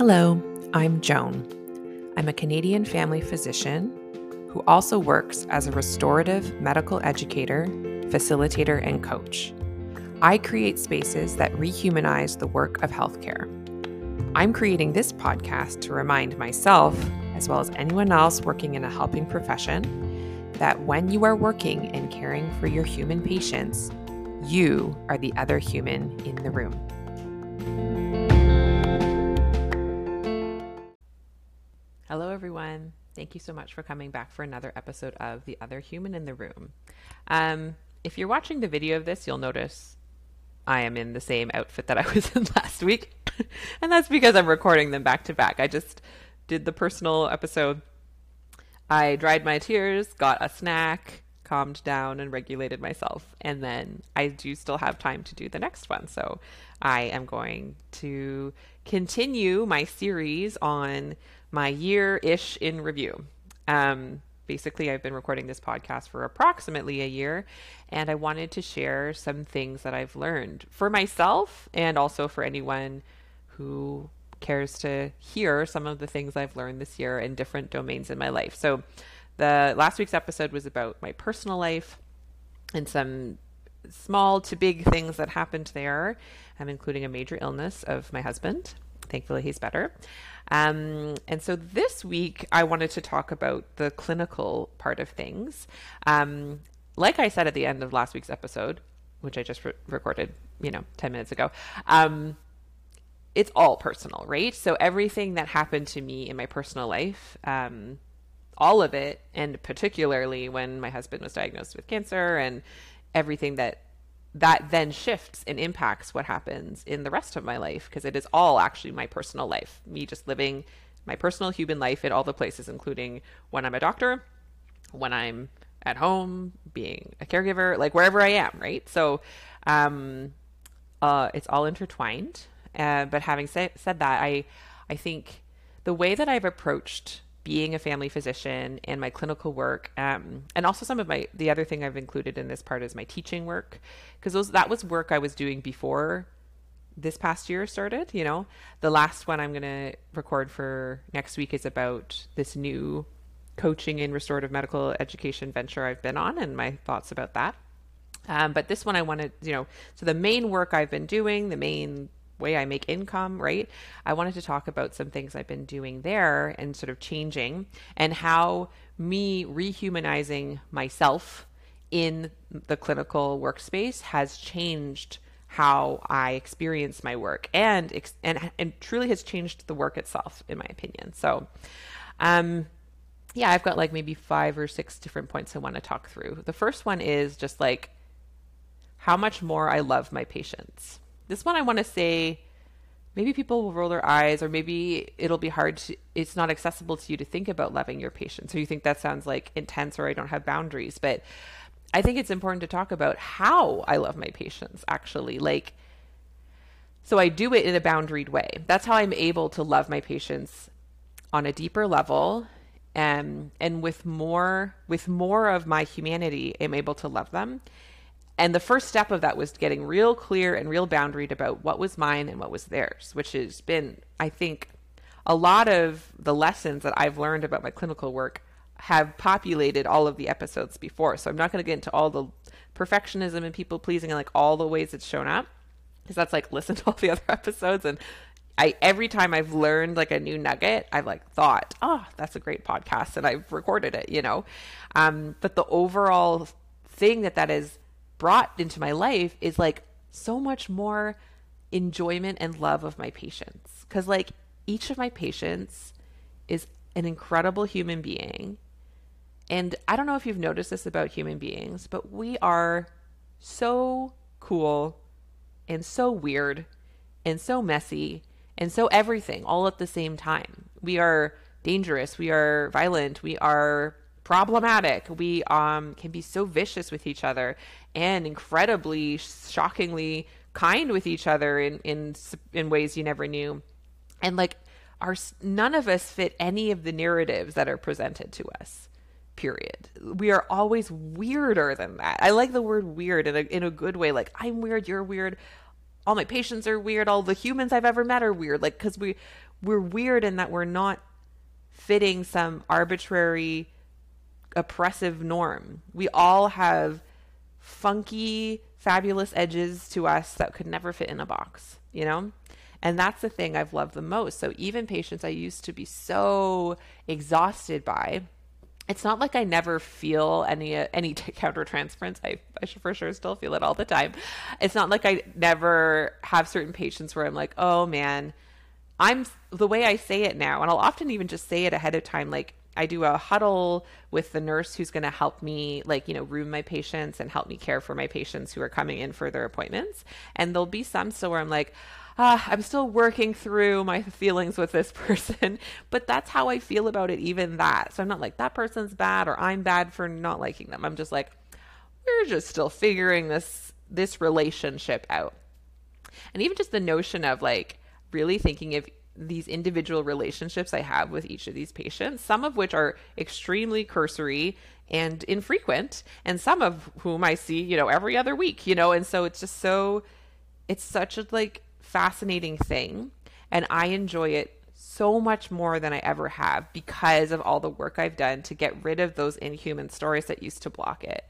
Hello, I'm Joan. I'm a Canadian family physician who also works as a restorative medical educator, facilitator, and coach. I create spaces that rehumanize the work of healthcare. I'm creating this podcast to remind myself, as well as anyone else working in a helping profession, that when you are working and caring for your human patients, you are the other human in the room. Thank you so much for coming back for another episode of The Other Human in the Room. Um, if you're watching the video of this, you'll notice I am in the same outfit that I was in last week. and that's because I'm recording them back to back. I just did the personal episode. I dried my tears, got a snack, calmed down, and regulated myself. And then I do still have time to do the next one. So I am going to continue my series on my year ish in review. Um, basically, I've been recording this podcast for approximately a year, and I wanted to share some things that I've learned for myself and also for anyone who cares to hear some of the things I've learned this year in different domains in my life. So, the last week's episode was about my personal life and some small to big things that happened there, um, including a major illness of my husband. Thankfully, he's better. Um, and so this week, I wanted to talk about the clinical part of things. Um, like I said at the end of last week's episode, which I just re- recorded, you know, 10 minutes ago, um, it's all personal, right? So everything that happened to me in my personal life, um, all of it, and particularly when my husband was diagnosed with cancer and everything that that then shifts and impacts what happens in the rest of my life because it is all actually my personal life. Me just living my personal human life in all the places, including when I'm a doctor, when I'm at home, being a caregiver, like wherever I am, right? So um, uh, it's all intertwined. Uh, but having say, said that, I I think the way that I've approached being a family physician and my clinical work um, and also some of my the other thing i've included in this part is my teaching work because those that was work i was doing before this past year started you know? The last one i'm going to record for next week is about this new coaching in restorative medical education venture i've been on and my thoughts about that. Um, but this one i wanted you know so the main work i've been doing the main way I make income, right? I wanted to talk about some things I've been doing there and sort of changing and how me rehumanizing myself in the clinical workspace has changed how I experience my work and and and truly has changed the work itself in my opinion. So um yeah, I've got like maybe 5 or 6 different points I want to talk through. The first one is just like how much more I love my patients. This one I want to say maybe people will roll their eyes or maybe it'll be hard to it's not accessible to you to think about loving your patients. So you think that sounds like intense or I don't have boundaries, but I think it's important to talk about how I love my patients actually. Like so I do it in a boundaried way. That's how I'm able to love my patients on a deeper level and and with more with more of my humanity I'm able to love them and the first step of that was getting real clear and real boundaried about what was mine and what was theirs, which has been, I think, a lot of the lessons that I've learned about my clinical work have populated all of the episodes before. So I'm not going to get into all the perfectionism and people pleasing and like all the ways it's shown up because that's like listen to all the other episodes and I every time I've learned like a new nugget, I've like thought, oh, that's a great podcast, and I've recorded it, you know. Um, but the overall thing that that is brought into my life is like so much more enjoyment and love of my patients. Because, like, each of my patients is an incredible human being. And I don't know if you've noticed this about human beings, but we are so cool and so weird and so messy and so everything all at the same time. We are dangerous, we are violent, we are problematic. We um, can be so vicious with each other and incredibly, shockingly kind with each other in in in ways you never knew. And like our none of us fit any of the narratives that are presented to us. Period. We are always weirder than that. I like the word weird in a in a good way. Like I'm weird, you're weird. All my patients are weird. All the humans I've ever met are weird. Like because we we're weird in that we're not fitting some arbitrary oppressive norm. We all have funky, fabulous edges to us that could never fit in a box, you know? And that's the thing I've loved the most. So even patients I used to be so exhausted by, it's not like I never feel any uh, any countertransference. I, I for sure still feel it all the time. It's not like I never have certain patients where I'm like, oh man, I'm the way I say it now, and I'll often even just say it ahead of time, like I do a huddle with the nurse who's going to help me, like, you know, room my patients and help me care for my patients who are coming in for their appointments. And there'll be some still where I'm like, ah, I'm still working through my feelings with this person, but that's how I feel about it, even that. So I'm not like, that person's bad or I'm bad for not liking them. I'm just like, we're just still figuring this this relationship out. And even just the notion of like really thinking of these individual relationships I have with each of these patients, some of which are extremely cursory and infrequent, and some of whom I see, you know, every other week, you know, and so it's just so it's such a like fascinating thing and I enjoy it so much more than I ever have because of all the work I've done to get rid of those inhuman stories that used to block it.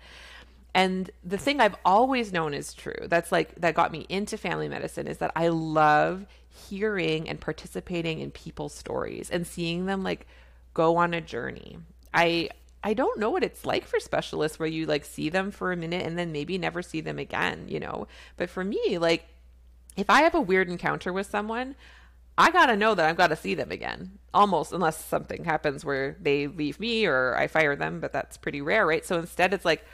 And the thing I've always known is true, that's like that got me into family medicine is that I love hearing and participating in people's stories and seeing them like go on a journey. I I don't know what it's like for specialists where you like see them for a minute and then maybe never see them again, you know. But for me, like if I have a weird encounter with someone, I got to know that I've got to see them again. Almost unless something happens where they leave me or I fire them, but that's pretty rare, right? So instead it's like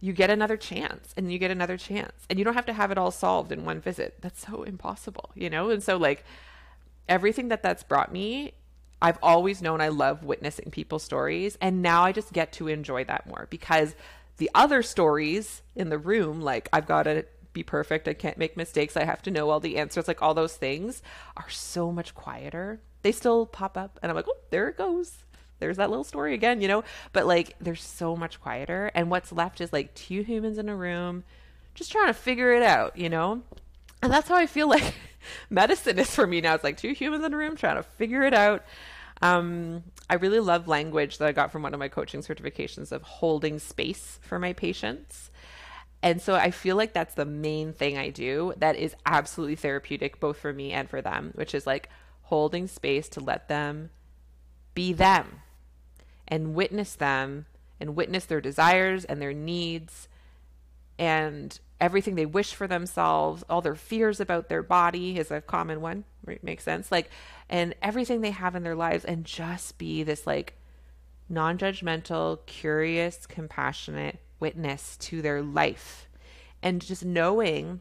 you get another chance and you get another chance. And you don't have to have it all solved in one visit. That's so impossible you know? And so like everything that that's brought me i've always known i love witnessing people's stories. And now i just get to enjoy that more because the other stories in the room like i've got to be perfect. I can't make mistakes. I have to know all the answers. Like all those things are so much quieter. They still pop up and i'm like oh there it goes there's that little story again, you know? But like there's so much quieter and what's left is like two humans in a room just trying to figure it out, you know? And that's how I feel like medicine is for me now. It's like two humans in a room trying to figure it out. Um, I really love language that I got from one of my coaching certifications of holding space for my patients. And so I feel like that's the main thing I do that is absolutely therapeutic, both for me and for them, which is like holding space to let them be them and witness them and witness their desires and their needs and everything they wish for themselves, all their fears about their body is a common one, right? Makes sense. Like, and everything they have in their lives, and just be this like non judgmental, curious, compassionate witness to their life. And just knowing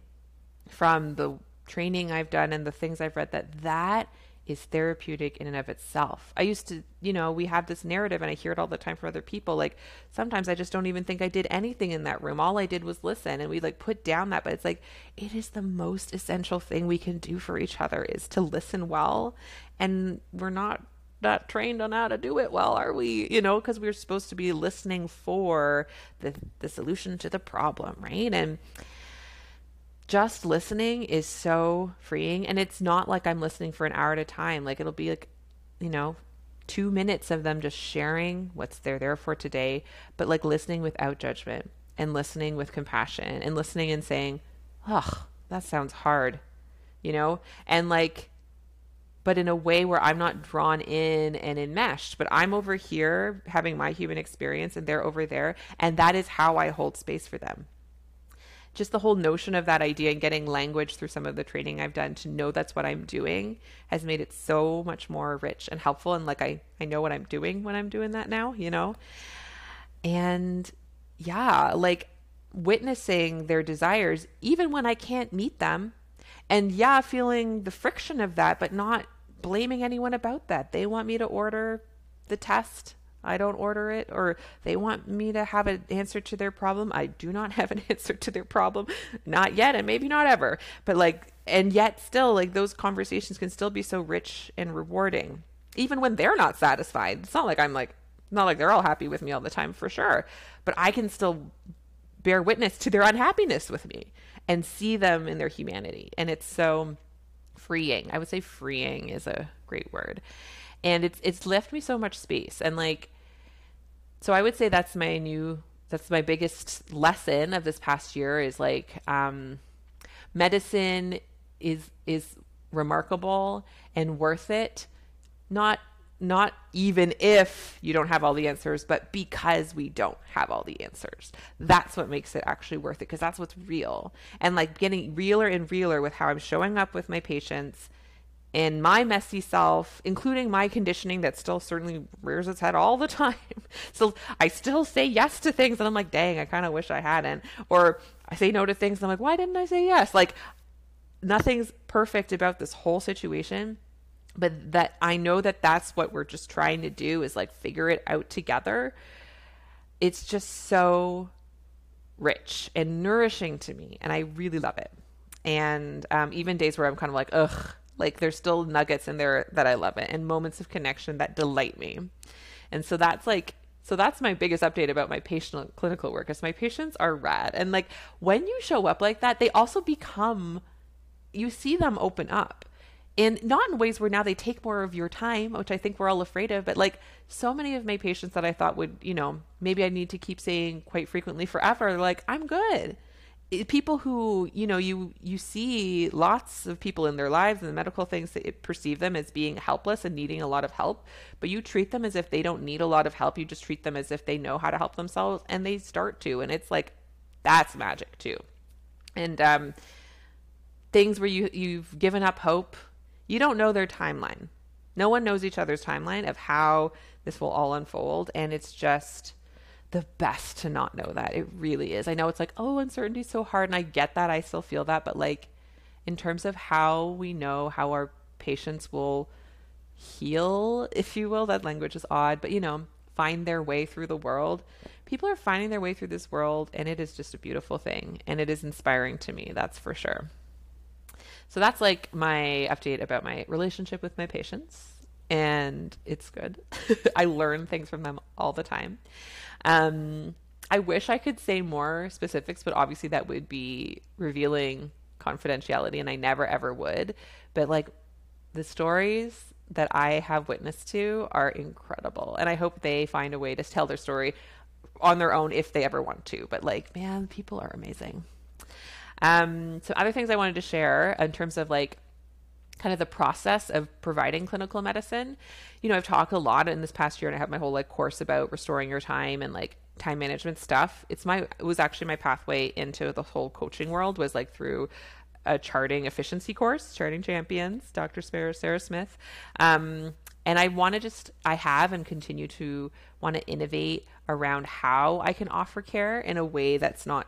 from the training I've done and the things I've read that that is therapeutic in and of itself. I used to, you know, we have this narrative and I hear it all the time from other people. Like sometimes I just don't even think I did anything in that room. All I did was listen and we like put down that, but it's like it is the most essential thing we can do for each other is to listen well. And we're not not trained on how to do it well, are we? You know, because we're supposed to be listening for the the solution to the problem, right? And just listening is so freeing and it's not like i'm listening for an hour at a time. Like it'll be like you know two minutes of them just sharing what's they're there for today but like listening without judgment and listening with compassion and listening and saying ugh that sounds hard you know? And like but in a way where i'm not drawn in and enmeshed but i'm over here having my human experience and they're over there and that is how i hold space for them just the whole notion of that idea and getting language through some of the training I've done to know that's what I'm doing has made it so much more rich and helpful. And like, I, I know what I'm doing when I'm doing that now, you know? And yeah, like witnessing their desires, even when I can't meet them. And yeah, feeling the friction of that, but not blaming anyone about that. They want me to order the test I don't order it, or they want me to have an answer to their problem. I do not have an answer to their problem, not yet, and maybe not ever. But like, and yet still, like, those conversations can still be so rich and rewarding, even when they're not satisfied. It's not like I'm like, not like they're all happy with me all the time for sure, but I can still bear witness to their unhappiness with me and see them in their humanity. And it's so freeing. I would say freeing is a great word. And it's it's left me so much space and like so I would say that's my new that's my biggest lesson of this past year is like um medicine is is remarkable and worth it not not even if you don't have all the answers, but because we don't have all the answers. That's what makes it actually worth it because that's what's real. And like getting realer and realer with how I'm showing up with my patients and my messy self, including my conditioning that still certainly rears its head all the time. so I still say yes to things and I'm like, dang, I kind of wish I hadn't. Or I say no to things and I'm like, why didn't I say yes? Like nothing's perfect about this whole situation but that I know that that's what we're just trying to do is like figure it out together. It's just so rich and nourishing to me, and I really love it. And um, even days where I'm kind of like, ugh, like there's still nuggets in there that I love it, and moments of connection that delight me. And so that's like so that's my biggest update about my patient clinical work is my patients are rad. And like when you show up like that, they also become you see them open up and not in ways where now they take more of your time, which I think we're all afraid of, but like so many of my patients that I thought would, you know, maybe I need to keep saying quite frequently forever, like, I'm good. People who, you know, you you see lots of people in their lives and the medical things that perceive them as being helpless and needing a lot of help, but you treat them as if they don't need a lot of help. You just treat them as if they know how to help themselves and they start to. And it's like that's magic too. And um things where you you've given up hope you don't know their timeline. No one knows each other's timeline of how this will all unfold. And it's just the best to not know that. It really is. I know it's like, oh, uncertainty is so hard. And I get that. I still feel that. But like, in terms of how we know how our patients will heal, if you will, that language is odd, but you know, find their way through the world. People are finding their way through this world, and it is just a beautiful thing. And it is inspiring to me, that's for sure. So that's like my update about my relationship with my patients. And it's good. I learn things from them all the time. Um, I wish I could say more specifics, but obviously that would be revealing confidentiality, and I never ever would. But like the stories that I have witnessed to are incredible, and I hope they find a way to tell their story on their own if they ever want to. But like, man, people are amazing. Um, so other things I wanted to share in terms of like kind of the process of providing clinical medicine. You know, I've talked a lot in this past year and I have my whole like course about restoring your time and like time management stuff. It's my it was actually my pathway into the whole coaching world was like through a charting efficiency course, Charting Champions, Dr. Sarah, Sarah Smith. Um, and I want to just, I have and continue to want to innovate around how I can offer care in a way that's not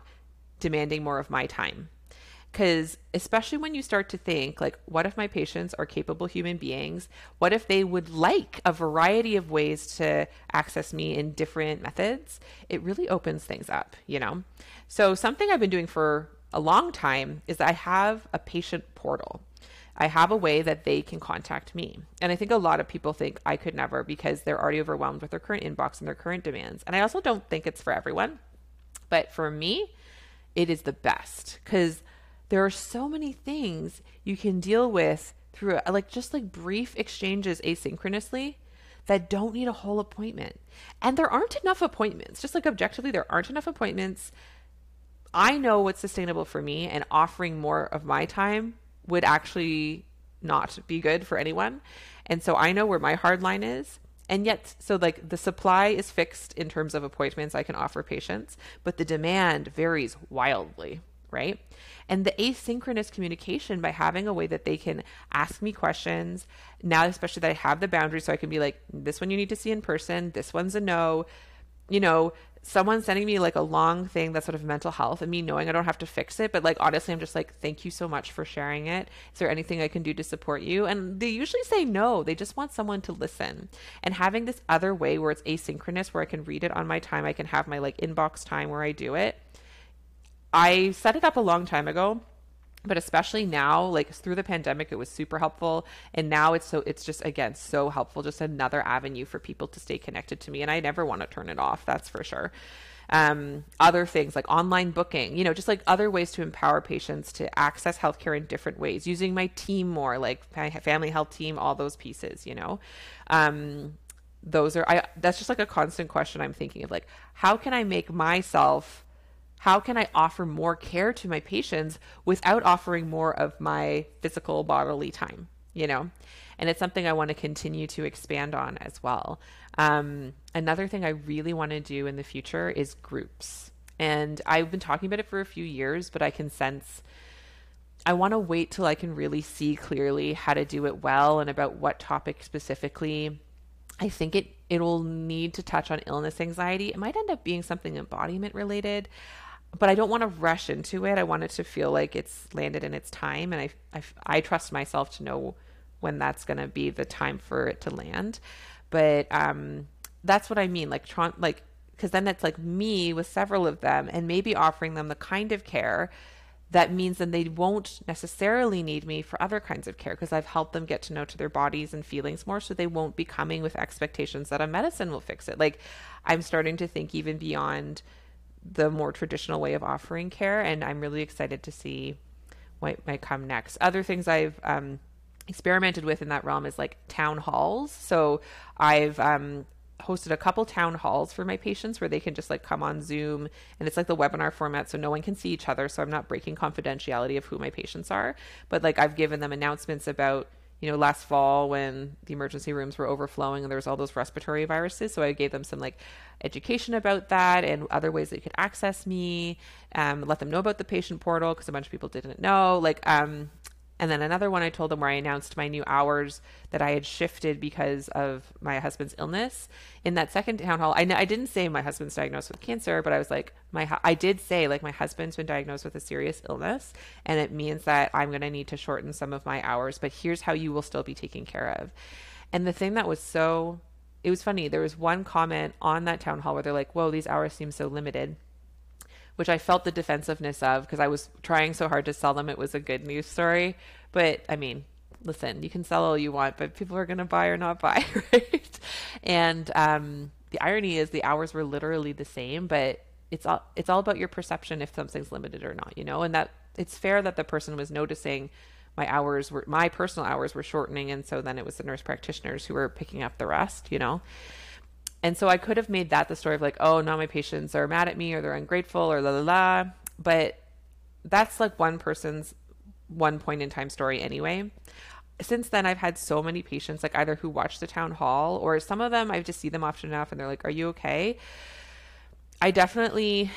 demanding more of my time. Because, especially when you start to think, like, what if my patients are capable human beings? What if they would like a variety of ways to access me in different methods? It really opens things up, you know? So, something I've been doing for a long time is I have a patient portal. I have a way that they can contact me. And I think a lot of people think I could never because they're already overwhelmed with their current inbox and their current demands. And I also don't think it's for everyone. But for me, it is the best because there are so many things you can deal with through like just like brief exchanges asynchronously that don't need a whole appointment. And there aren't enough appointments. Just like objectively, there aren't enough appointments. I know what's sustainable for me, and offering more of my time would actually not be good for anyone. And so I know where my hard line is. And yet, so like the supply is fixed in terms of appointments I can offer patients, but the demand varies wildly, right? And the asynchronous communication by having a way that they can ask me questions, now, especially that I have the boundaries, so I can be like, this one you need to see in person, this one's a no, you know, someone sending me like a long thing that's sort of mental health and me knowing I don't have to fix it, but like honestly, I'm just like, thank you so much for sharing it. Is there anything I can do to support you? And they usually say no. They just want someone to listen. And having this other way where it's asynchronous, where I can read it on my time, I can have my like inbox time where I do it. I set it up a long time ago but especially now like through the pandemic it was super helpful. And now it's so it's just again so helpful just another avenue for people to stay connected to me. And i never want to turn it off that's for sure. Um, other things like online booking, you know, just like other ways to empower patients to access healthcare in different ways, using my team more, like my family health team, all those pieces, you know. Um, those are I that's just like a constant question I'm thinking of like how can I make myself how can I offer more care to my patients without offering more of my physical bodily time, you know? And it's something I want to continue to expand on as well. Um, another thing I really want to do in the future is groups. And I've been talking about it for a few years, but I can sense I want to wait till I can really see clearly how to do it well and about what topic specifically. I think it it'll need to touch on illness anxiety. It might end up being something embodiment related but I don't want to rush into it. I want it to feel like it's landed in its time, and I I, I trust myself to know when that's going to be the time for it to land. But um, that's what I mean, like like because then it's like me with several of them, and maybe offering them the kind of care that means then they won't necessarily need me for other kinds of care because I've helped them get to know to their bodies and feelings more so they won't be coming with expectations that a medicine will fix it. Like I'm starting to think even beyond the more traditional way of offering care, and I'm really excited to see what might come next. Other things I've um, experimented with in that realm is like town halls. So I've um, hosted a couple town halls for my patients where they can just like come on Zoom and it's like the webinar format so no one can see each other so I'm not breaking confidentiality of who my patients are but like I've given them announcements about you know, last fall when the emergency rooms were overflowing and there was all those respiratory viruses. So I gave them some like education about that and other ways they could access me, um, let them know about the patient portal because a bunch of people didn't know. Like, um, and then another one I told them where I announced my new hours that I had shifted because of my husband's illness. In that second town hall, I, I didn't say my husband's diagnosed with cancer, but I was like, my I did say like my husband's been diagnosed with a serious illness, and it means that I'm going to need to shorten some of my hours. But here's how you will still be taken care of. And the thing that was so, it was funny. There was one comment on that town hall where they're like, "Whoa, these hours seem so limited." Which I felt the defensiveness of because I was trying so hard to sell them it was a good news story. But I mean, listen, you can sell all you want, but people are going to buy or not buy, right? And um, the irony is the hours were literally the same, but it's all it's all about your perception if something's limited or not, you know. And that it's fair that the person was noticing my hours were my personal hours were shortening, and so then it was the nurse practitioners who were picking up the rest, you know. And so I could have made that the story of like, oh, now my patients are mad at me or they're ungrateful or la la la. But that's like one person's one point in time story anyway. Since then, I've had so many patients, like either who watch the town hall or some of them I just see them often enough and they're like, Are you okay? I definitely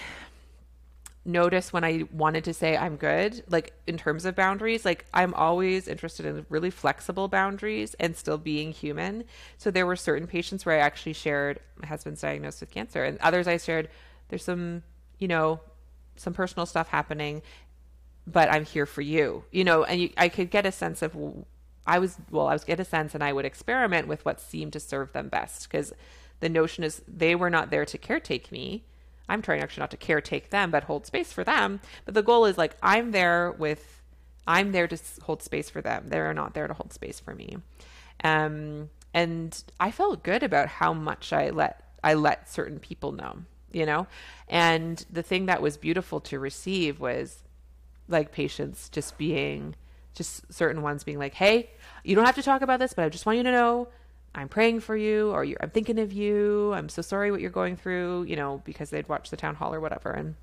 notice when I wanted to say I'm good, like in terms of boundaries, like I'm always interested in really flexible boundaries and still being human. So there were certain patients where I actually shared my husband's diagnosed with cancer, and others I shared there's some, you know, some personal stuff happening, but I'm here for you, you know, and you, I could get a sense of. I was well, I was get a sense, and I would experiment with what seemed to serve them best because the notion is they were not there to caretake me I'm trying actually not to caretake them, but hold space for them. But the goal is like I'm there with, I'm there to hold space for them. They're not there to hold space for me. Um, and I felt good about how much I let I let certain people know, you know. And the thing that was beautiful to receive was like patients just being, just certain ones being like, "Hey, you don't have to talk about this, but I just want you to know I'm praying for you or I'm thinking of you. I'm so sorry what you're going through, you know, because they'd watch the town hall or whatever. And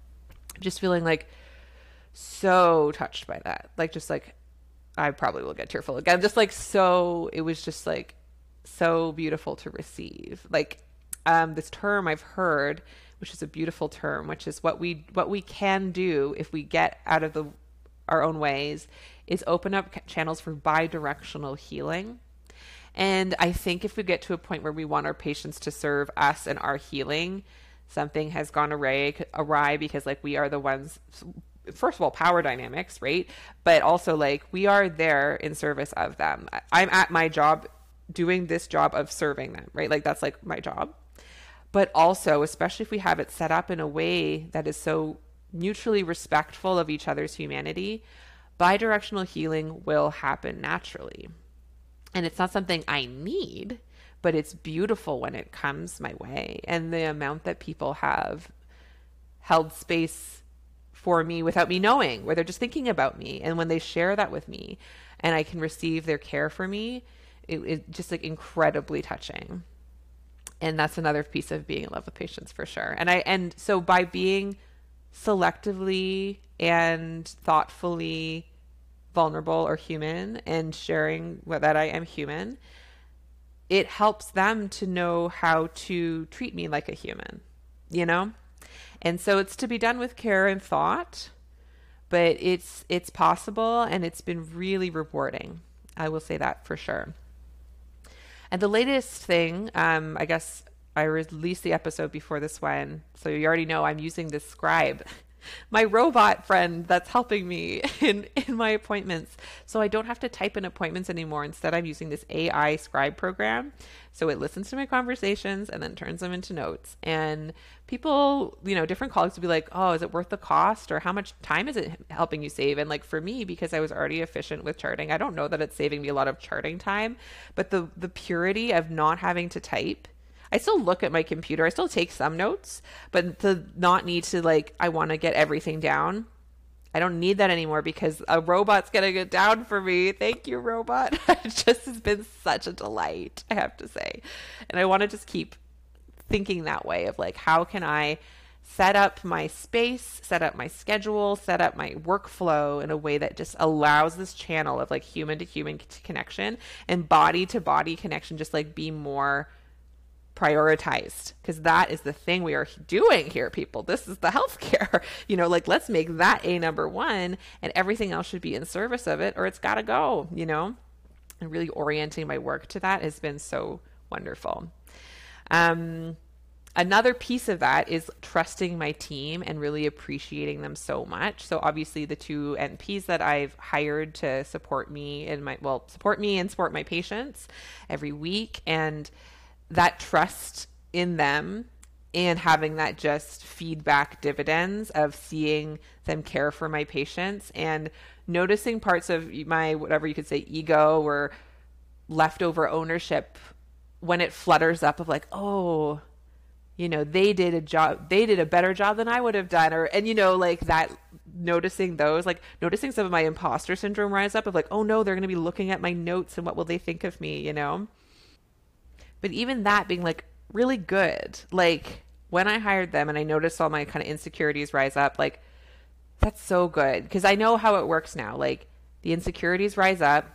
just feeling like so touched by that. Like, just like, I probably will get tearful again. Just like, so, it was just like so beautiful to receive. Like, um, this term I've heard, which is a beautiful term, which is what we, what we can do if we get out of the, our own ways is open up channels for bi-directional healing and I think if we get to a point where we want our patients to serve us and our healing, something has gone awry, awry because like we are the ones first of all power dynamics right? But also like we are there in service of them. I'm at my job doing this job of serving them right? Like that's like my job. But also especially if we have it set up in a way that is so mutually respectful of each other's humanity bidirectional healing will happen naturally and it's not something I need, but it's beautiful when it comes my way. And the amount that people have held space for me without me knowing, where they're just thinking about me. And when they share that with me and I can receive their care for me, it, it just like incredibly touching. And that's another piece of being in love with patients for sure. And I and so by being selectively and thoughtfully vulnerable or human and sharing that I am human, it helps them to know how to treat me like a human, you know? And so it's to be done with care and thought, but it's it's possible and it's been really rewarding. I will say that for sure. And the latest thing, um, I guess I released the episode before this one, so you already know I'm using this scribe my robot friend that's helping me in in my appointments. So i don't have to type in appointments anymore. Instead i'm using this ai scribe program. So it listens to my conversations and then turns them into notes. And people you know different colleagues will be like oh is it worth the cost? Or how much time is it helping you save? And like for me because i was already efficient with charting i don't know that it's saving me a lot of charting time but the the purity of not having to type I still look at my computer. I still take some notes, but to not need to like I want to get everything down. I don't need that anymore because a robot's getting it down for me. Thank you, robot. it just has been such a delight, I have to say. And I want to just keep thinking that way of like, how can I set up my space, set up my schedule, set up my workflow in a way that just allows this channel of like human to human connection and body to body connection just like be more prioritized because that is the thing we are doing here people. This is the healthcare. You know like let's make that a number one and everything else should be in service of it or it's got to go you know? And really orienting my work to that has been so wonderful. Um another piece of that is trusting my team and really appreciating them so much. So obviously the two NPs that I've hired to support me and my well support me and support my patients every week and that trust in them and having that just feedback dividends of seeing them care for my patients and noticing parts of my whatever you could say ego or leftover ownership when it flutters up of like oh you know they did a job they did a better job than i would have done or and you know like that noticing those like noticing some of my imposter syndrome rise up of like oh no they're going to be looking at my notes and what will they think of me you know but even that being like really good, like when I hired them and I noticed all my kind of insecurities rise up, like that's so good because I know how it works now. Like the insecurities rise up,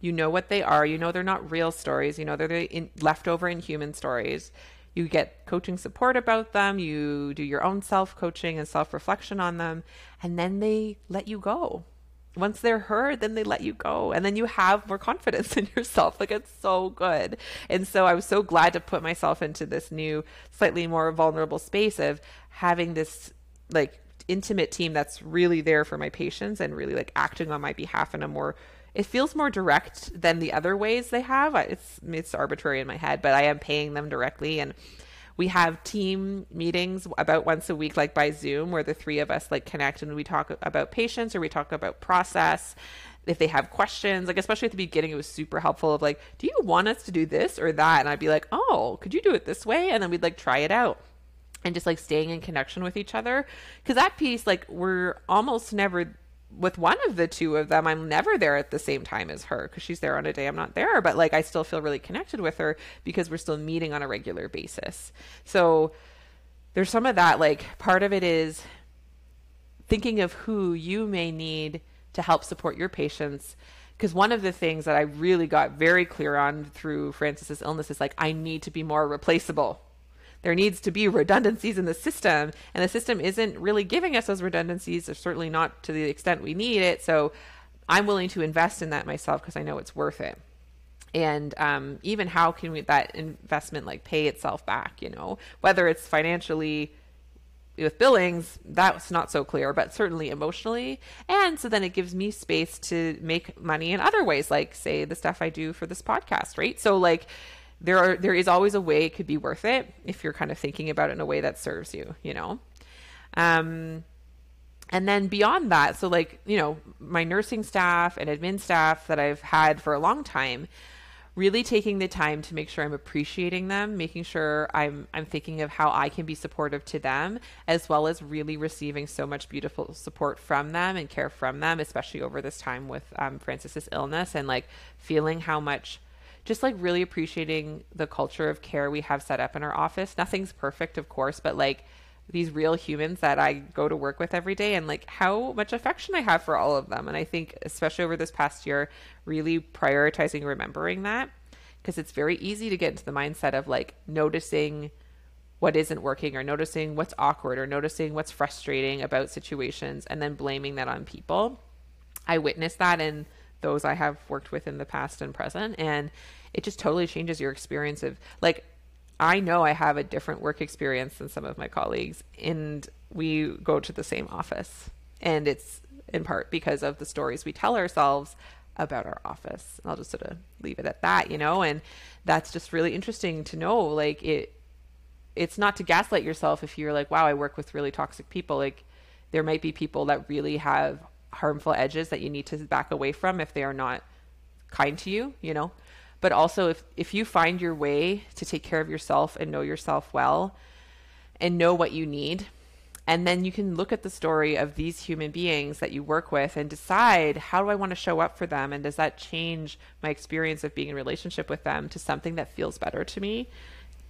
you know what they are, you know they're not real stories, you know they're the in, leftover inhuman stories. You get coaching support about them, you do your own self coaching and self reflection on them, and then they let you go once they're heard, then they let you go. And then you have more confidence in yourself. Like it's so good. And so I was so glad to put myself into this new, slightly more vulnerable space of having this like intimate team that's really there for my patients and really like acting on my behalf in a more it feels more direct than the other ways they have. It's it's arbitrary in my head, but I am paying them directly and we have team meetings about once a week like by zoom where the three of us like connect and we talk about patients or we talk about process. If they have questions like especially at the beginning it was super helpful of like do you want us to do this or that? And i'd be like oh could you do it this way? And then we'd like try it out. And just like staying in connection with each other. Because that piece like we're almost never with one of the two of them, I'm never there at the same time as her because she's there on a day I'm not there. But like, I still feel really connected with her because we're still meeting on a regular basis. So there's some of that. Like, part of it is thinking of who you may need to help support your patients. Because one of the things that I really got very clear on through Francis's illness is like, I need to be more replaceable there needs to be redundancies in the system and the system isn't really giving us those redundancies. Or certainly not to the extent we need it. So i'm willing to invest in that myself because i know it's worth it. And um, even how can we, that investment like pay itself back you know? Whether it's financially with billings that's not so clear but certainly emotionally. And so then it gives me space to make money in other ways like say the stuff i do for this podcast right? So like there are there is always a way it could be worth it if you're kind of thinking about it in a way that serves you, you know. Um, and then beyond that, so like you know, my nursing staff and admin staff that I've had for a long time, really taking the time to make sure I'm appreciating them, making sure I'm I'm thinking of how I can be supportive to them, as well as really receiving so much beautiful support from them and care from them, especially over this time with um, Francis's illness, and like feeling how much just like really appreciating the culture of care we have set up in our office. Nothing's perfect, of course, but like these real humans that I go to work with every day and like how much affection I have for all of them. And I think, especially over this past year, really prioritizing remembering that because it's very easy to get into the mindset of like noticing what isn't working or noticing what's awkward or noticing what's frustrating about situations and then blaming that on people. I witnessed that in those I have worked with in the past and present. And it just totally changes your experience of like, I know I have a different work experience than some of my colleagues, and we go to the same office. And it's in part because of the stories we tell ourselves about our office. I'll just sort of leave it at that, you know, and that's just really interesting to know. Like, it, it's not to gaslight yourself if you're like, wow, I work with really toxic people. Like, there might be people that really have harmful edges that you need to back away from if they are not kind to you, you know but also if if you find your way to take care of yourself and know yourself well and know what you need and then you can look at the story of these human beings that you work with and decide how do I want to show up for them? And does that change my experience of being in relationship with them to something that feels better to me?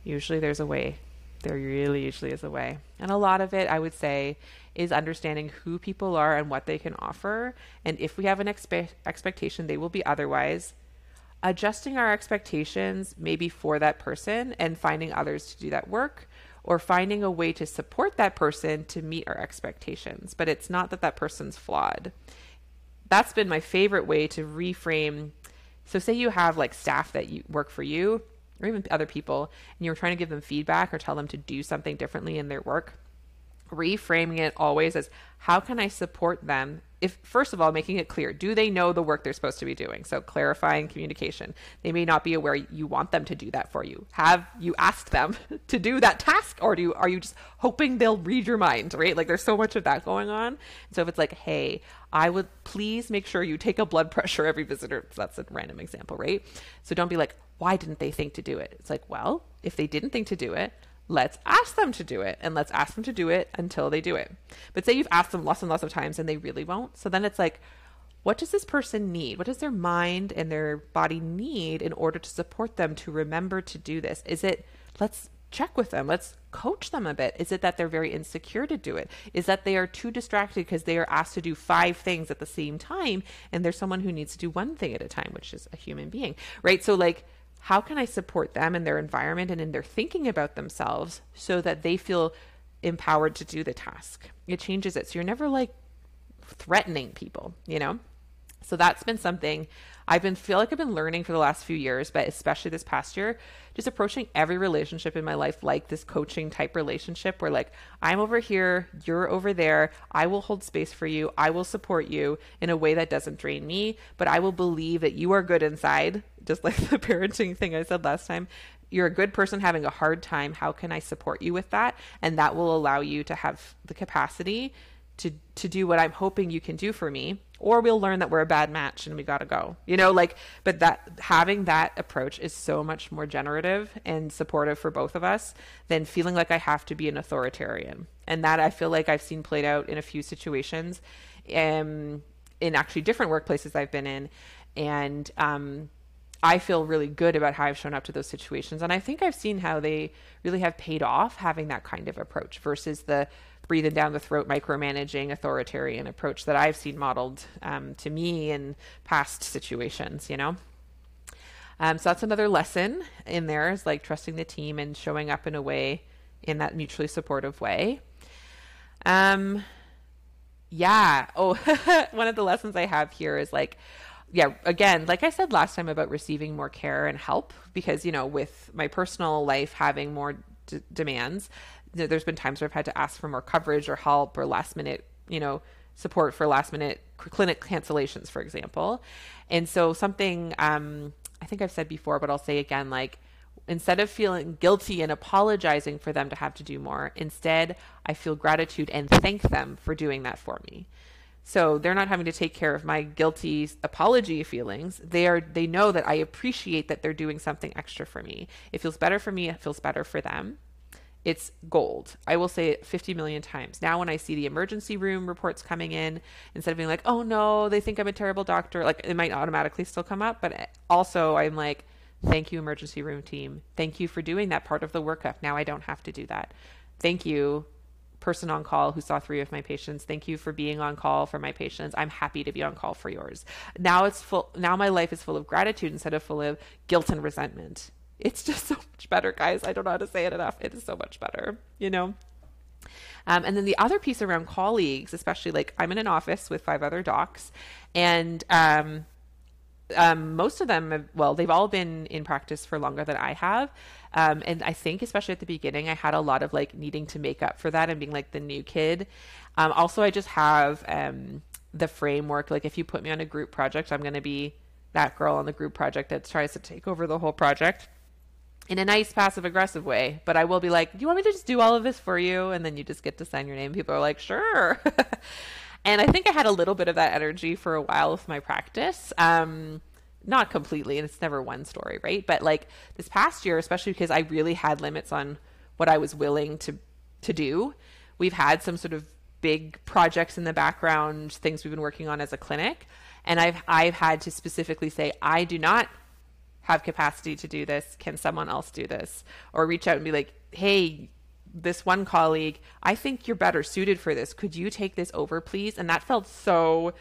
Usually there's a way. There really usually is a way. And a lot of it i would say is understanding who people are and what they can offer. And if we have an expe- expectation they will be otherwise adjusting our expectations maybe for that person and finding others to do that work or finding a way to support that person to meet our expectations. But it's not that that person's flawed. That's been my favorite way to reframe. So, say you have like staff that you work for you or even other people, and you're trying to give them feedback or tell them to do something differently in their work reframing it always as how can I support them? If first of all, making it clear, do they know the work they're supposed to be doing? So clarifying communication. They may not be aware you want them to do that for you. Have you asked them to do that task, or do you, are you just hoping they'll read your mind? Right? Like there's so much of that going on. So if it's like, hey, I would please make sure you take a blood pressure every visitor. So that's a random example, right? So don't be like, why didn't they think to do it? It's like, well, if they didn't think to do it, let's ask them to do it and let's ask them to do it until they do it. But say you've asked them lots and lots of times and they really won't. So then it's like, what does this person need? What does their mind and their body need in order to support them to remember to do this? Is it, let's check with them, let's coach them a bit. Is it that they're very insecure to do it? Is that they are too distracted because they are asked to do five things at the same time and there's someone who needs to do one thing at a time, which is a human being, right? So, like, how can I support them in their environment and in their thinking about themselves so that they feel empowered to do the task? It changes it. So you're never like threatening people, you know? So that's been something I've been feel like I've been learning for the last few years, but especially this past year, just approaching every relationship in my life like this coaching type relationship where like I'm over here, you're over there, I will hold space for you, I will support you in a way that doesn't drain me, but I will believe that you are good inside, just like the parenting thing I said last time. You're a good person having a hard time. How can I support you with that? And that will allow you to have the capacity to to do what I'm hoping you can do for me or we'll learn that we're a bad match and we got to go. You know, like but that having that approach is so much more generative and supportive for both of us than feeling like I have to be an authoritarian. And that I feel like I've seen played out in a few situations um in actually different workplaces I've been in and um I feel really good about how I've shown up to those situations. And I think I've seen how they really have paid off having that kind of approach versus the breathing down the throat, micromanaging, authoritarian approach that I've seen modeled um, to me in past situations, you know? Um, so that's another lesson in there is like trusting the team and showing up in a way in that mutually supportive way. Um, yeah. Oh, one of the lessons I have here is like, yeah, again, like I said last time about receiving more care and help, because, you know, with my personal life having more d- demands, there's been times where I've had to ask for more coverage or help or last minute, you know, support for last minute clinic cancellations, for example. And so something um, I think I've said before, but I'll say again, like instead of feeling guilty and apologizing for them to have to do more, instead I feel gratitude and thank them for doing that for me. So they're not having to take care of my guilty apology feelings. They are they know that I appreciate that they're doing something extra for me. It feels better for me, it feels better for them. It's gold. I will say it 50 million times. Now when I see the emergency room reports coming in, instead of being like, "Oh no, they think I'm a terrible doctor," like it might automatically still come up, but also I'm like, "Thank you emergency room team. Thank you for doing that part of the workup. Now I don't have to do that." Thank you person on call who saw three of my patients. Thank you for being on call for my patients. I'm happy to be on call for yours. Now it's full now my life is full of gratitude instead of full of guilt and resentment. It's just so much better, guys. I don't know how to say it enough. It is so much better, you know? Um, and then the other piece around colleagues, especially like I'm in an office with five other docs, and um, um, most of them, have, well, they've all been in practice for longer than I have. Um, and I think, especially at the beginning, I had a lot of like needing to make up for that and being like the new kid. Um, also, I just have um, the framework. Like, if you put me on a group project, I'm going to be that girl on the group project that tries to take over the whole project in a nice passive aggressive way. But I will be like, Do you want me to just do all of this for you? And then you just get to sign your name. People are like, Sure. And I think I had a little bit of that energy for a while with my practice. Um, not completely, and it's never one story, right? But like this past year, especially because I really had limits on what I was willing to to do. We've had some sort of big projects in the background, things we've been working on as a clinic, and I've I've had to specifically say I do not have capacity to do this. Can someone else do this? Or reach out and be like, "Hey, this one colleague, I think you're better suited for this. Could you take this over, please? And that felt so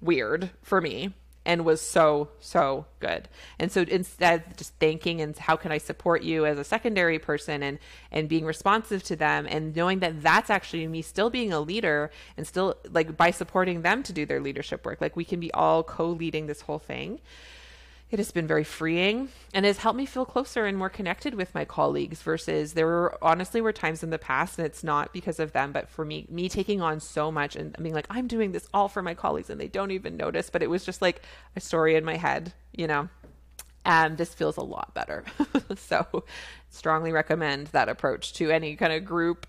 weird for me and was so so good and so instead of just thanking and how can i support you as a secondary person and and being responsive to them and knowing that that's actually me still being a leader and still like by supporting them to do their leadership work like we can be all co-leading this whole thing it has been very freeing and has helped me feel closer and more connected with my colleagues versus there were honestly were times in the past and it's not because of them but for me me taking on so much and being like I'm doing this all for my colleagues and they don't even notice but it was just like a story in my head you know? And this feels a lot better. So strongly recommend that approach to any kind of group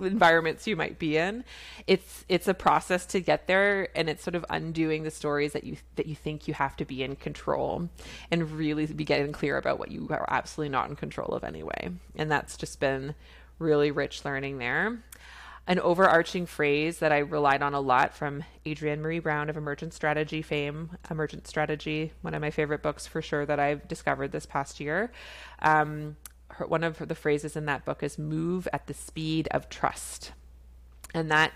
environments you might be in it's it's a process to get there and it's sort of undoing the stories that you that you think you have to be in control and really be getting clear about what you are absolutely not in control of anyway and that's just been really rich learning there an overarching phrase that I relied on a lot from Adrienne Maree Brown of Emergent Strategy fame, Emergent Strategy, one of my favorite books for sure that I've discovered this past year. Um, her, one of the phrases in that book is move at the speed of trust. And that,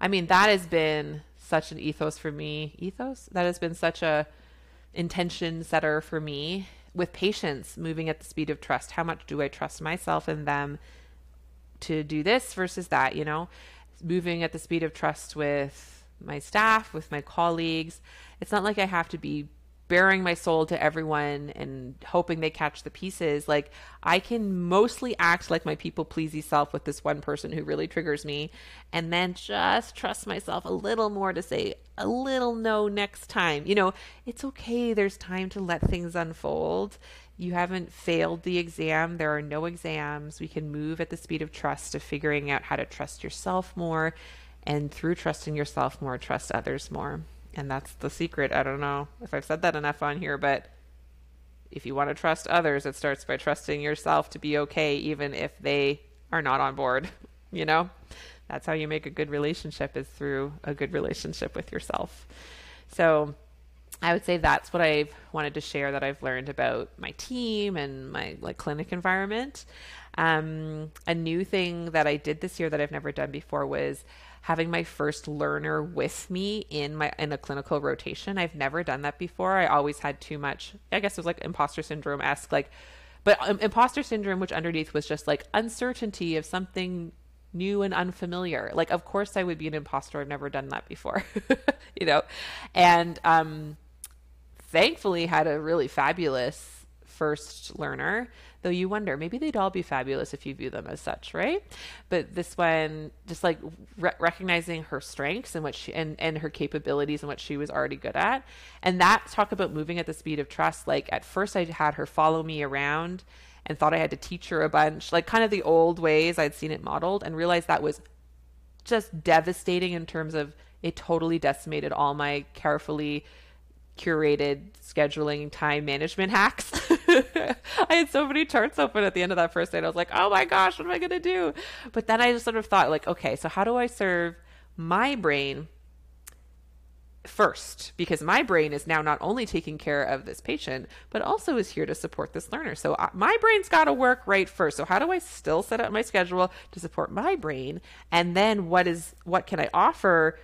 I mean, that has been such an ethos for me. Ethos? That has been such a intention setter for me with patients moving at the speed of trust. How much do I trust myself and them to do this versus that, you know? Moving at the speed of trust with my staff, with my colleagues. It's not like I have to be baring my soul to everyone and hoping they catch the pieces like i can mostly act like my people pleasy self with this one person who really triggers me and then just trust myself a little more to say a little no next time. You know it's okay. There's time to let things unfold. You haven't failed the exam. There are no exams. We can move at the speed of trust of figuring out how to trust yourself more and through trusting yourself more trust others more and that's the secret. I don't know if I've said that enough on here, but if you want to trust others, it starts by trusting yourself to be okay, even if they are not on board. You know, that's how you make a good relationship is through a good relationship with yourself. So I would say that's what I've wanted to share that I've learned about my team and my like clinic environment. Um, a new thing that I did this year that I've never done before was having my first learner with me in my in a clinical rotation. I've never done that before. I always had too much. I guess it was like imposter syndrome esque, like, but um, imposter syndrome, which underneath was just like uncertainty of something new and unfamiliar. Like, of course, I would be an imposter. I've never done that before, you know, and um, thankfully had a really fabulous first learner though you wonder maybe they'd all be fabulous if you view them as such right? But this one just like re- recognizing her strengths and what she and and her capabilities and what she was already good at. And that talk about moving at the speed of trust like at first i had her follow me around and thought i had to teach her a bunch like kind of the old ways i'd seen it modeled and realized that was just devastating in terms of it totally decimated all my carefully curated scheduling time management hacks. I had so many charts open at the end of that first day. And I was like, oh my gosh, what am I going to do? But then I just sort of thought, like, okay, so how do I serve my brain first because my brain is now not only taking care of this patient but also is here to support this learner so uh, my brain's got to work right first so how do i still set up my schedule to support my brain and then what is what can i offer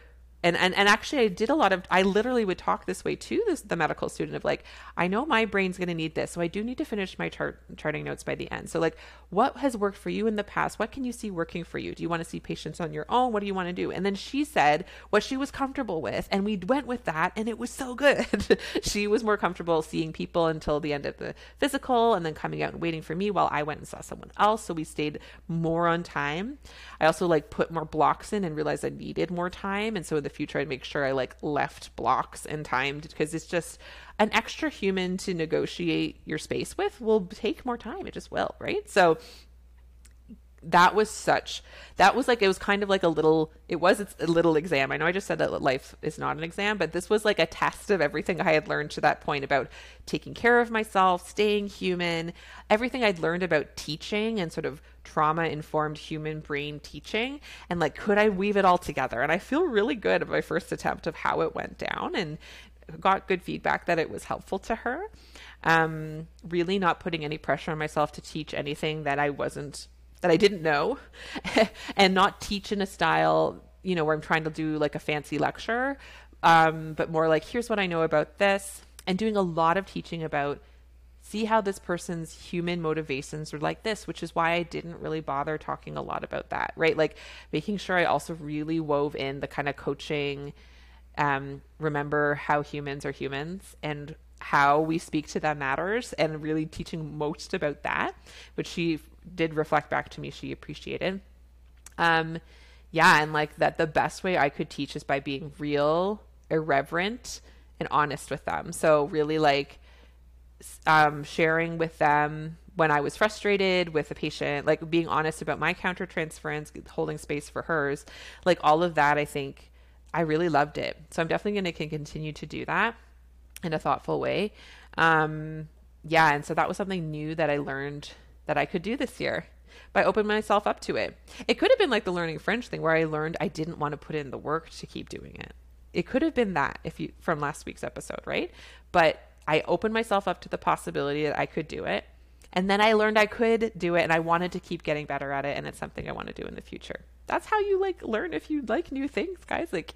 and, and and actually i did a lot of i literally would talk this way to this, the medical student of like i know my brain's going to need this so i do need to finish my chart charting notes by the end. So like what has worked for you in the past? What can you see working for you? Do you want to see patients on your own? What do you want to do? And then she said what she was comfortable with and we went with that and it was so good. She was more comfortable seeing people until the end of the physical and then coming out and waiting for me while i went and saw someone else. So we stayed more on time. I also like put more blocks in and realized i needed more time and so the future I'd make sure I like left blocks and timed because it's just an extra human to negotiate your space with will take more time. It just will, right? So that was such that was like it was kind of like a little it was a little exam i know i just said that life is not an exam but this was like a test of everything i had learned to that point about taking care of myself staying human everything i'd learned about teaching and sort of trauma informed human brain teaching and like could i weave it all together? And i feel really good at my first attempt of how it went down and got good feedback that it was helpful to her. Um, really not putting any pressure on myself to teach anything that i wasn't that I didn't know and not teach in a style, you know, where I'm trying to do like a fancy lecture, um, but more like, here's what I know about this, and doing a lot of teaching about see how this person's human motivations are like this, which is why I didn't really bother talking a lot about that, right? Like making sure I also really wove in the kind of coaching, um, remember how humans are humans and how we speak to them matters and really teaching most about that, which she did reflect back to me she appreciated. Um, yeah, and like that the best way I could teach is by being real, irreverent, and honest with them. So really like um, sharing with them when I was frustrated with a patient, like being honest about my countertransference, holding space for hers, like all of that, I think I really loved it. So I'm definitely going to continue to do that in a thoughtful way. Um, yeah, and so that was something new that I learned that I could do this year by opening myself up to it. It could have been like the learning French thing where I learned I didn't want to put in the work to keep doing it. It could have been that if you from last week's episode, right? But I opened myself up to the possibility that I could do it. And then I learned I could do it and I wanted to keep getting better at it and it's something I want to do in the future. That's how you like learn if you like new things, guys. Like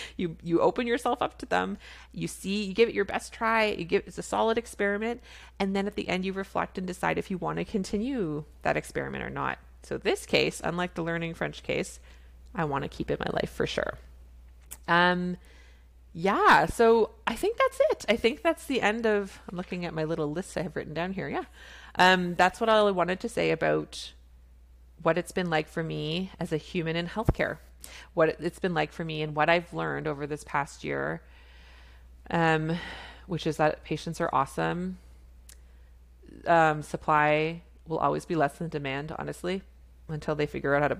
you you open yourself up to them, you see, you give it your best try, you give it's a solid experiment, and then at the end you reflect and decide if you want to continue that experiment or not. So this case, unlike the learning French case, I want to keep in my life for sure. Um yeah, so I think that's it. I think that's the end of I'm looking at my little list I have written down here. Yeah. Um, that's what I wanted to say about what it's been like for me as a human in healthcare, what it's been like for me, and what I've learned over this past year. Um, which is that patients are awesome. Um, supply will always be less than demand, honestly, until they figure out how to,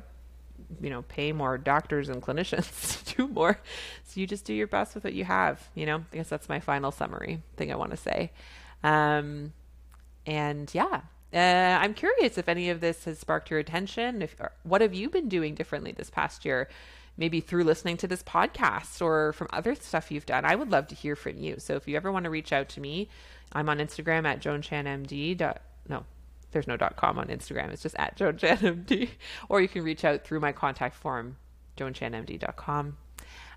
you know, pay more doctors and clinicians to do more. So you just do your best with what you have. You know, I guess that's my final summary thing I want to say. Um, and yeah, uh, I'm curious if any of this has sparked your attention. If what have you been doing differently this past year? Maybe through listening to this podcast or from other stuff you've done. I would love to hear from you. So if you ever want to reach out to me, I'm on Instagram at joanchanmd. No, there's no dot .com on Instagram. It's just at joanchanmd. Or you can reach out through my contact form, joanchanmd.com.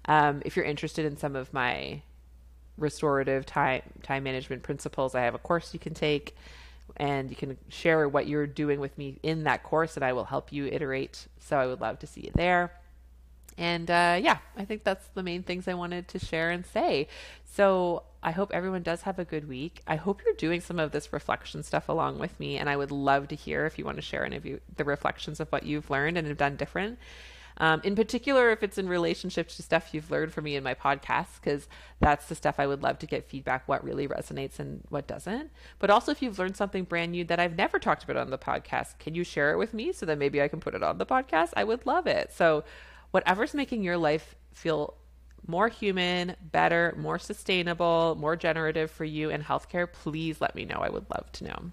Um, if you're interested in some of my restorative time time management principles, I have a course you can take and you can share what you're doing with me in that course and I will help you iterate. So I would love to see you there. And uh, yeah, I think that's the main things I wanted to share and say. So I hope everyone does have a good week. I hope you're doing some of this reflection stuff along with me. And I would love to hear if you want to share any of you, the reflections of what you've learned and have done different. Um, in particular, if it's in relationship to stuff you've learned from me in my podcast, because that's the stuff I would love to get feedback what really resonates and what doesn't. But also, if you've learned something brand new that I've never talked about on the podcast, can you share it with me so that maybe I can put it on the podcast? I would love it. So, whatever's making your life feel more human, better, more sustainable, more generative for you in healthcare, please let me know. I would love to know.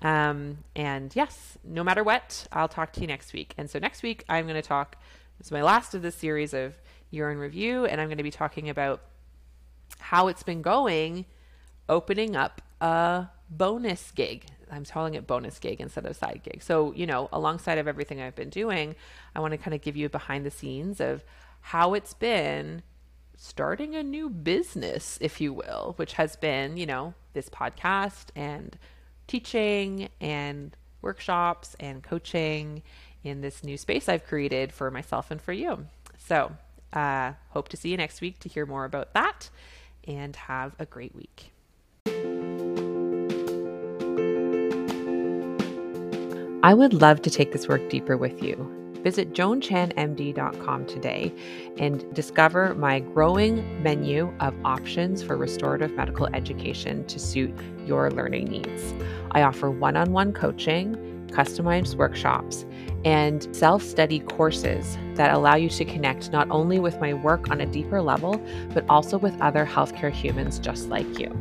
Um, and yes, no matter what, I'll talk to you next week. And so next week, I'm going to talk, It's my last of this series of year in review, and I'm going to be talking about how it's been going opening up a bonus gig. I'm calling it bonus gig instead of side gig. So, you know, alongside of everything I've been doing, I want to kind of give you behind the scenes of how it's been starting a new business, if you will, which has been, you know, this podcast and teaching and workshops and coaching in this new space I've created for myself and for you. So, uh, hope to see you next week to hear more about that and have a great week. I would love to take this work deeper with you. Visit joanchanmd.com today and discover my growing menu of options for restorative medical education to suit your learning needs. I offer one on one coaching, customized workshops, and self study courses that allow you to connect not only with my work on a deeper level, but also with other healthcare humans just like you.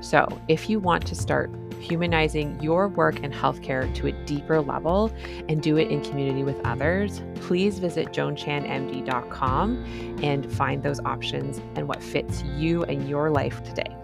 So, if you want to start humanizing your work in healthcare to a deeper level and do it in community with others, please visit joanchanmd.com and find those options and what fits you and your life today.